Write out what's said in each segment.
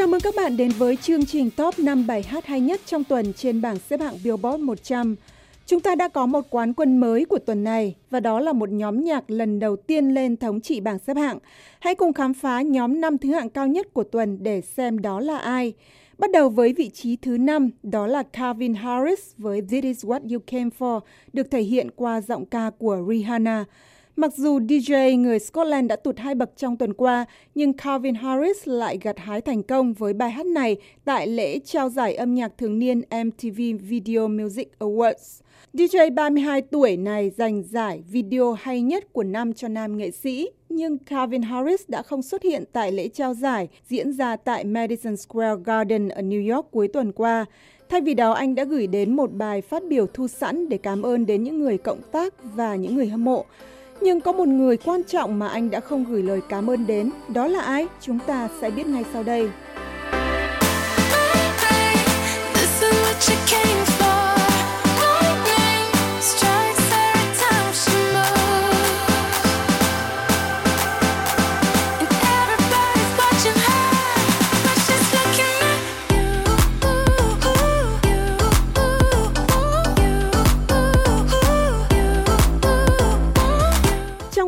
Chào mừng các bạn đến với chương trình top 5 bài hát hay nhất trong tuần trên bảng xếp hạng Billboard 100. Chúng ta đã có một quán quân mới của tuần này và đó là một nhóm nhạc lần đầu tiên lên thống trị bảng xếp hạng. Hãy cùng khám phá nhóm năm thứ hạng cao nhất của tuần để xem đó là ai. Bắt đầu với vị trí thứ năm, đó là Calvin Harris với This Is What You Came For, được thể hiện qua giọng ca của Rihanna. Mặc dù DJ người Scotland đã tụt hai bậc trong tuần qua, nhưng Calvin Harris lại gặt hái thành công với bài hát này tại lễ trao giải âm nhạc thường niên MTV Video Music Awards. DJ 32 tuổi này giành giải video hay nhất của năm cho nam nghệ sĩ, nhưng Calvin Harris đã không xuất hiện tại lễ trao giải diễn ra tại Madison Square Garden ở New York cuối tuần qua. Thay vì đó, anh đã gửi đến một bài phát biểu thu sẵn để cảm ơn đến những người cộng tác và những người hâm mộ. Nhưng có một người quan trọng mà anh đã không gửi lời cảm ơn đến. Đó là ai? Chúng ta sẽ biết ngay sau đây.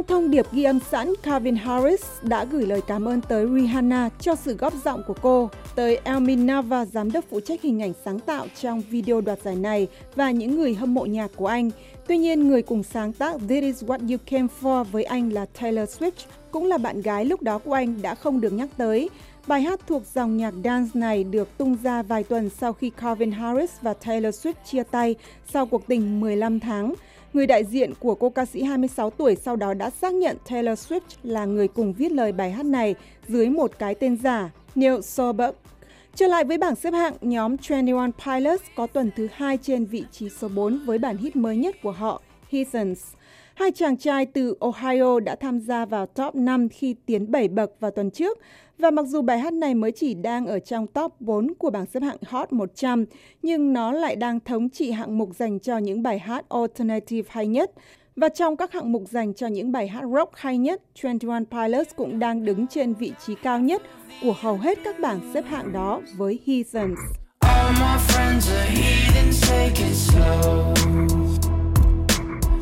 Thông điệp ghi âm sẵn, Calvin Harris đã gửi lời cảm ơn tới Rihanna cho sự góp giọng của cô, tới Elmin Nava, giám đốc phụ trách hình ảnh sáng tạo trong video đoạt giải này và những người hâm mộ nhạc của anh. Tuy nhiên, người cùng sáng tác This Is What You Came For với anh là Taylor Swift, cũng là bạn gái lúc đó của anh đã không được nhắc tới. Bài hát thuộc dòng nhạc dance này được tung ra vài tuần sau khi Calvin Harris và Taylor Swift chia tay sau cuộc tình 15 tháng. Người đại diện của cô ca sĩ 26 tuổi sau đó đã xác nhận Taylor Swift là người cùng viết lời bài hát này dưới một cái tên giả, Neil Solberg. Trở lại với bảng xếp hạng, nhóm 21 Pilots có tuần thứ hai trên vị trí số 4 với bản hit mới nhất của họ, Heathens. Hai chàng trai từ Ohio đã tham gia vào top 5 khi tiến 7 bậc vào tuần trước và mặc dù bài hát này mới chỉ đang ở trong top 4 của bảng xếp hạng Hot 100, nhưng nó lại đang thống trị hạng mục dành cho những bài hát alternative hay nhất. Và trong các hạng mục dành cho những bài hát rock hay nhất, 21 Pilots cũng đang đứng trên vị trí cao nhất của hầu hết các bảng xếp hạng đó với Heathens. All my friends are heathens, take it slow.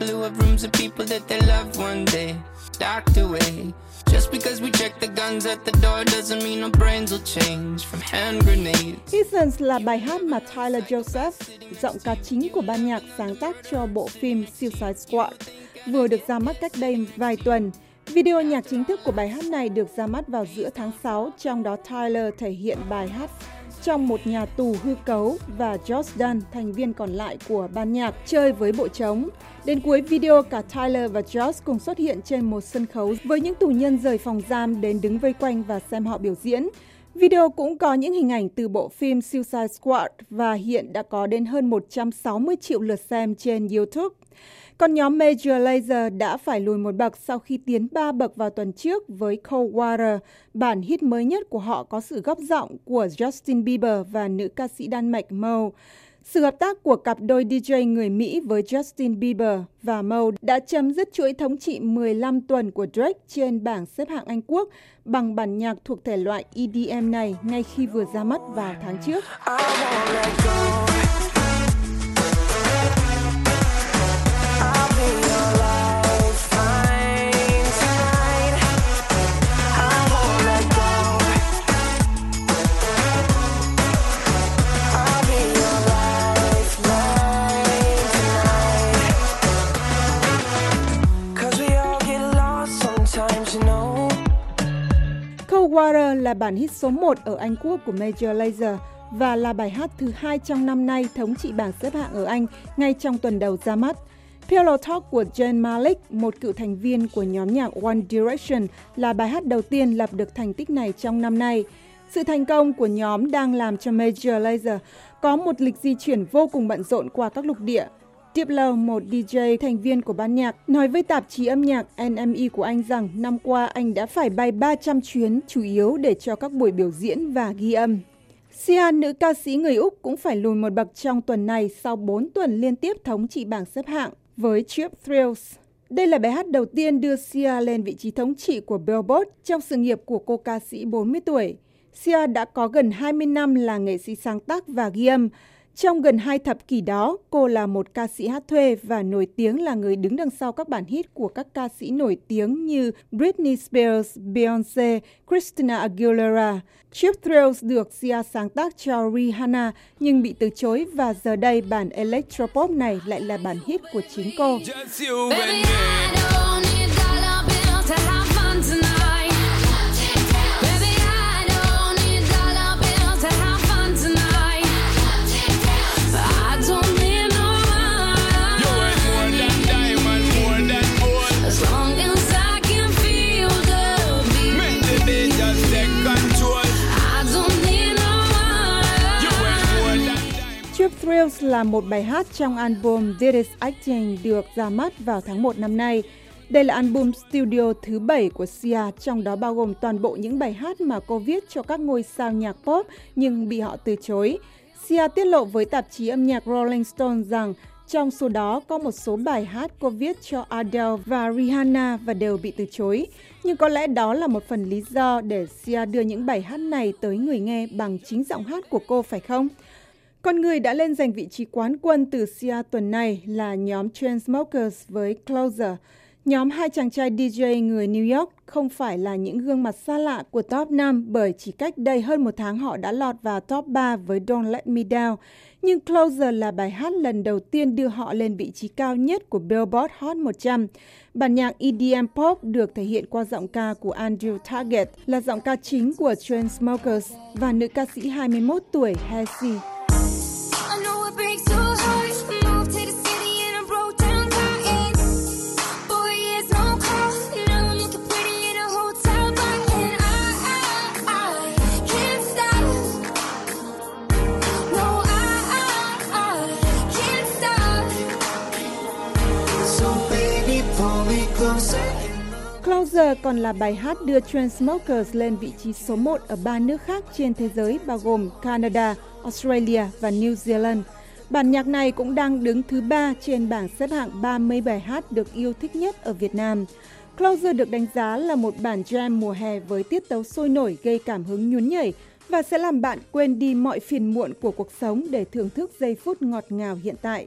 Room of rooms of people that they love one day docked away. Just because we check the guns at the door doesn't mean our brains will change from hand grenades. Seasons là bài hát mà Tyler Joseph, giọng ca chính của ban nhạc sáng tác cho bộ phim Suicide Squad, vừa được ra mắt cách đây vài tuần. Video nhạc chính thức của bài hát này được ra mắt vào giữa tháng 6, trong đó Tyler thể hiện bài hát trong một nhà tù hư cấu và Josh Dunn, thành viên còn lại của ban nhạc, chơi với bộ trống. Đến cuối video, cả Tyler và Josh cùng xuất hiện trên một sân khấu với những tù nhân rời phòng giam đến đứng vây quanh và xem họ biểu diễn. Video cũng có những hình ảnh từ bộ phim Suicide Squad và hiện đã có đến hơn 160 triệu lượt xem trên YouTube. Còn nhóm Major Lazer đã phải lùi một bậc sau khi tiến ba bậc vào tuần trước với Cold Water. Bản hit mới nhất của họ có sự góp giọng của Justin Bieber và nữ ca sĩ Đan Mạch Moe. Sự hợp tác của cặp đôi DJ người Mỹ với Justin Bieber và Mo đã chấm dứt chuỗi thống trị 15 tuần của Drake trên bảng xếp hạng Anh Quốc bằng bản nhạc thuộc thể loại EDM này ngay khi vừa ra mắt vào tháng trước. Là bản hit số 1 ở Anh Quốc của Major Lazer và là bài hát thứ hai trong năm nay thống trị bảng xếp hạng ở Anh ngay trong tuần đầu ra mắt. Pillow Talk của Jen Malik, một cựu thành viên của nhóm nhạc One Direction, là bài hát đầu tiên lập được thành tích này trong năm nay. Sự thành công của nhóm đang làm cho Major Lazer có một lịch di chuyển vô cùng bận rộn qua các lục địa. Diplo, một DJ thành viên của ban nhạc, nói với tạp chí âm nhạc NME của Anh rằng năm qua anh đã phải bay 300 chuyến chủ yếu để cho các buổi biểu diễn và ghi âm. Sia, nữ ca sĩ người Úc cũng phải lùi một bậc trong tuần này sau 4 tuần liên tiếp thống trị bảng xếp hạng với Cheap Thrills. Đây là bài hát đầu tiên đưa Sia lên vị trí thống trị của Billboard trong sự nghiệp của cô ca sĩ 40 tuổi. Sia đã có gần 20 năm là nghệ sĩ sáng tác và ghi âm. Trong gần hai thập kỷ đó, cô là một ca sĩ hát thuê và nổi tiếng là người đứng đằng sau các bản hit của các ca sĩ nổi tiếng như Britney Spears, Beyoncé, Christina Aguilera. Chip Thrills được Sia sáng tác cho Rihanna nhưng bị từ chối và giờ đây bản electropop này lại là bản hit của chính cô. Cheap là một bài hát trong album This Is Acting được ra mắt vào tháng 1 năm nay. Đây là album studio thứ 7 của Sia, trong đó bao gồm toàn bộ những bài hát mà cô viết cho các ngôi sao nhạc pop nhưng bị họ từ chối. Sia tiết lộ với tạp chí âm nhạc Rolling Stone rằng trong số đó có một số bài hát cô viết cho Adele và Rihanna và đều bị từ chối. Nhưng có lẽ đó là một phần lý do để Sia đưa những bài hát này tới người nghe bằng chính giọng hát của cô phải không? Con người đã lên giành vị trí quán quân từ Sia tuần này là nhóm Chainsmokers với Closer. Nhóm hai chàng trai DJ người New York không phải là những gương mặt xa lạ của top 5 bởi chỉ cách đây hơn một tháng họ đã lọt vào top 3 với Don't Let Me Down. Nhưng Closer là bài hát lần đầu tiên đưa họ lên vị trí cao nhất của Billboard Hot 100. Bản nhạc EDM Pop được thể hiện qua giọng ca của Andrew Target là giọng ca chính của Chainsmokers và nữ ca sĩ 21 tuổi Halsey. Closer còn là bài hát đưa Transmokers lên vị trí số 1 ở ba nước khác trên thế giới bao gồm Canada, Australia và New Zealand. Bản nhạc này cũng đang đứng thứ ba trên bảng xếp hạng 30 bài hát được yêu thích nhất ở Việt Nam. Closer được đánh giá là một bản jam mùa hè với tiết tấu sôi nổi gây cảm hứng nhún nhảy và sẽ làm bạn quên đi mọi phiền muộn của cuộc sống để thưởng thức giây phút ngọt ngào hiện tại.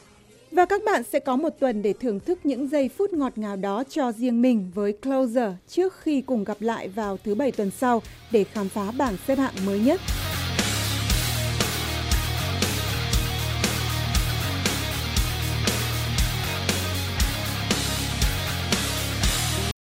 Và các bạn sẽ có một tuần để thưởng thức những giây phút ngọt ngào đó cho riêng mình với Closer trước khi cùng gặp lại vào thứ bảy tuần sau để khám phá bảng xếp hạng mới nhất.